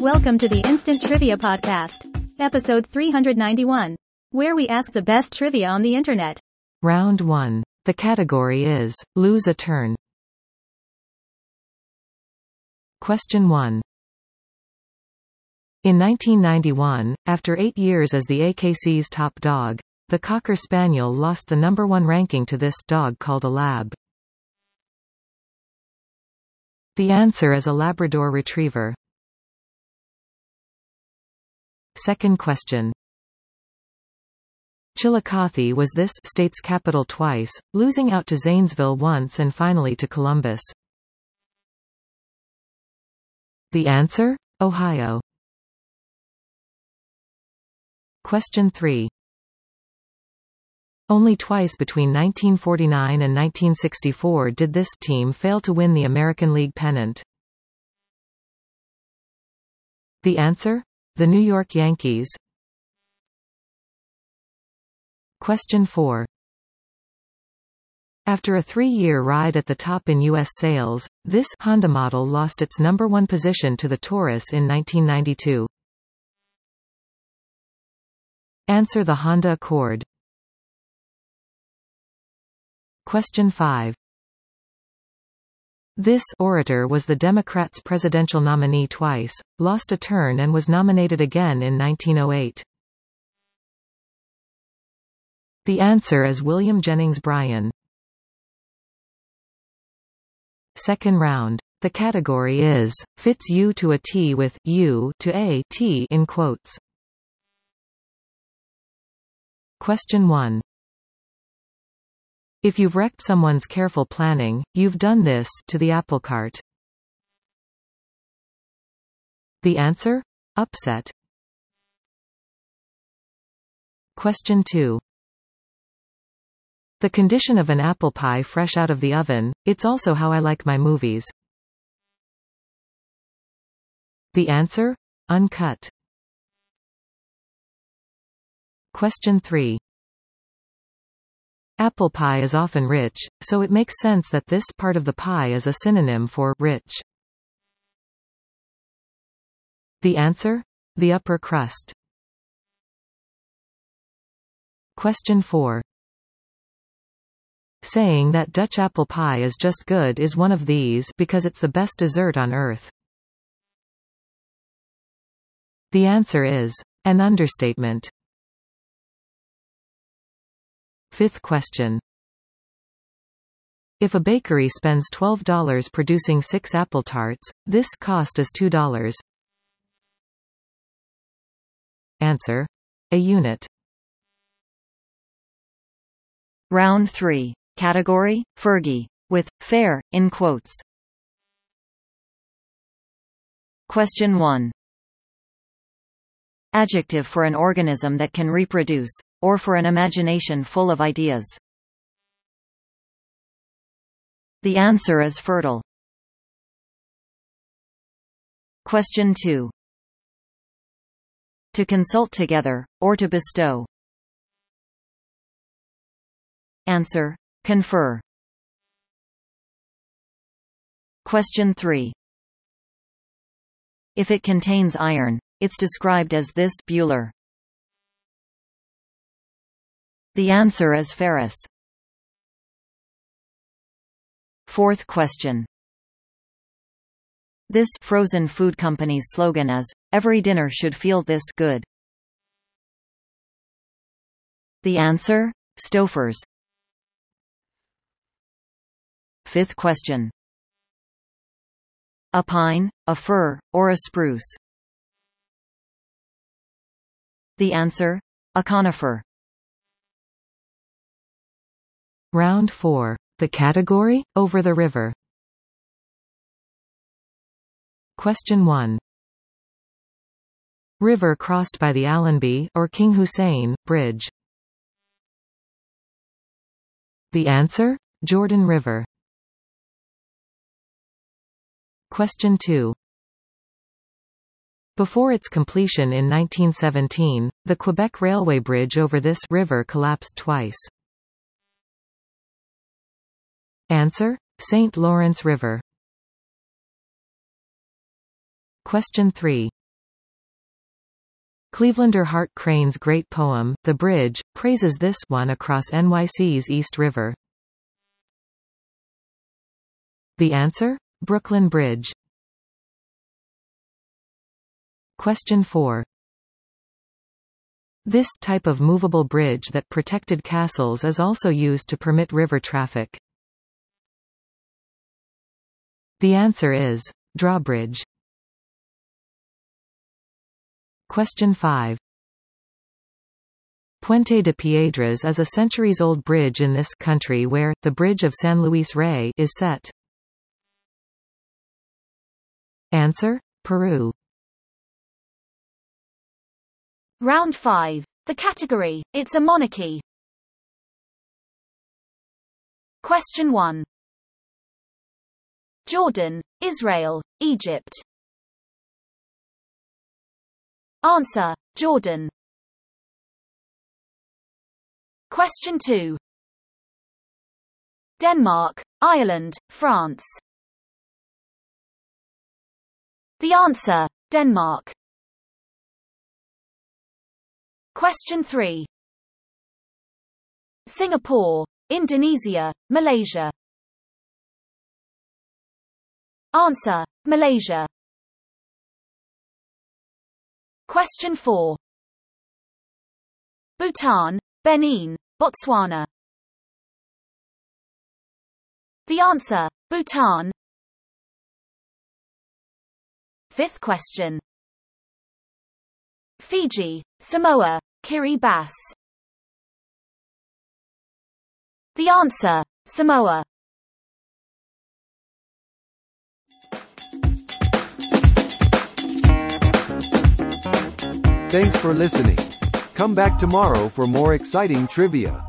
Welcome to the Instant Trivia Podcast, episode 391, where we ask the best trivia on the internet. Round 1. The category is Lose a Turn. Question 1. In 1991, after eight years as the AKC's top dog, the Cocker Spaniel lost the number one ranking to this dog called a Lab. The answer is a Labrador Retriever. Second question. Chillicothe was this state's capital twice, losing out to Zanesville once and finally to Columbus. The answer? Ohio. Question 3. Only twice between 1949 and 1964 did this team fail to win the American League pennant. The answer? The New York Yankees. Question 4. After a three-year ride at the top in U.S. sales, this Honda model lost its number one position to the Taurus in 1992. Answer the Honda Accord. Question 5. This orator was the Democrats' presidential nominee twice, lost a turn and was nominated again in 1908. The answer is William Jennings Bryan. Second round. The category is, fits U to a T with, U to a T in quotes. Question 1. If you've wrecked someone's careful planning, you've done this to the apple cart. The answer? Upset. Question 2. The condition of an apple pie fresh out of the oven, it's also how I like my movies. The answer? Uncut. Question 3. Apple pie is often rich, so it makes sense that this part of the pie is a synonym for rich. The answer? The upper crust. Question 4. Saying that Dutch apple pie is just good is one of these because it's the best dessert on earth. The answer is an understatement. Fifth question. If a bakery spends $12 producing six apple tarts, this cost is $2. Answer. A unit. Round 3. Category, Fergie. With, fair, in quotes. Question 1. Adjective for an organism that can reproduce, or for an imagination full of ideas. The answer is fertile. Question 2. To consult together, or to bestow. Answer. Confer. Question 3. If it contains iron, it's described as this Buhler. The answer is Ferrous. Fourth question. This frozen food company's slogan is, every dinner should feel this good. The answer? Stouffer's. Fifth question. A pine, a fir, or a spruce? The answer? A conifer. Round 4. The category? Over the river. Question 1. River crossed by the Allenby, or King Hussein, Bridge. The answer? Jordan River. Question 2. Before its completion in 1917, the Quebec Railway Bridge over this river collapsed twice. Answer? St. Lawrence River. Question 3. Clevelander Hart Crane's great poem, The Bridge, praises this one across NYC's East River. The answer? Brooklyn Bridge. Question 4. This type of movable bridge that protected castles is also used to permit river traffic. The answer is drawbridge. Question 5. Puente de Piedras is a centuries-old bridge in this country where, the Bridge of San Luis Rey is set. Answer? Peru. Round 5. The category, it's a monarchy. Question 1. Jordan, Israel, Egypt. Answer, Jordan. Question 2. Denmark, Ireland, France. The answer, Denmark. Question 3. Singapore, Indonesia, Malaysia. Answer, Malaysia. Question 4. Bhutan, Benin, Botswana. The answer, Bhutan. Fifth question. Fiji, Samoa, Kiribati. The answer, Samoa. Thanks for listening. Come back tomorrow for more exciting trivia.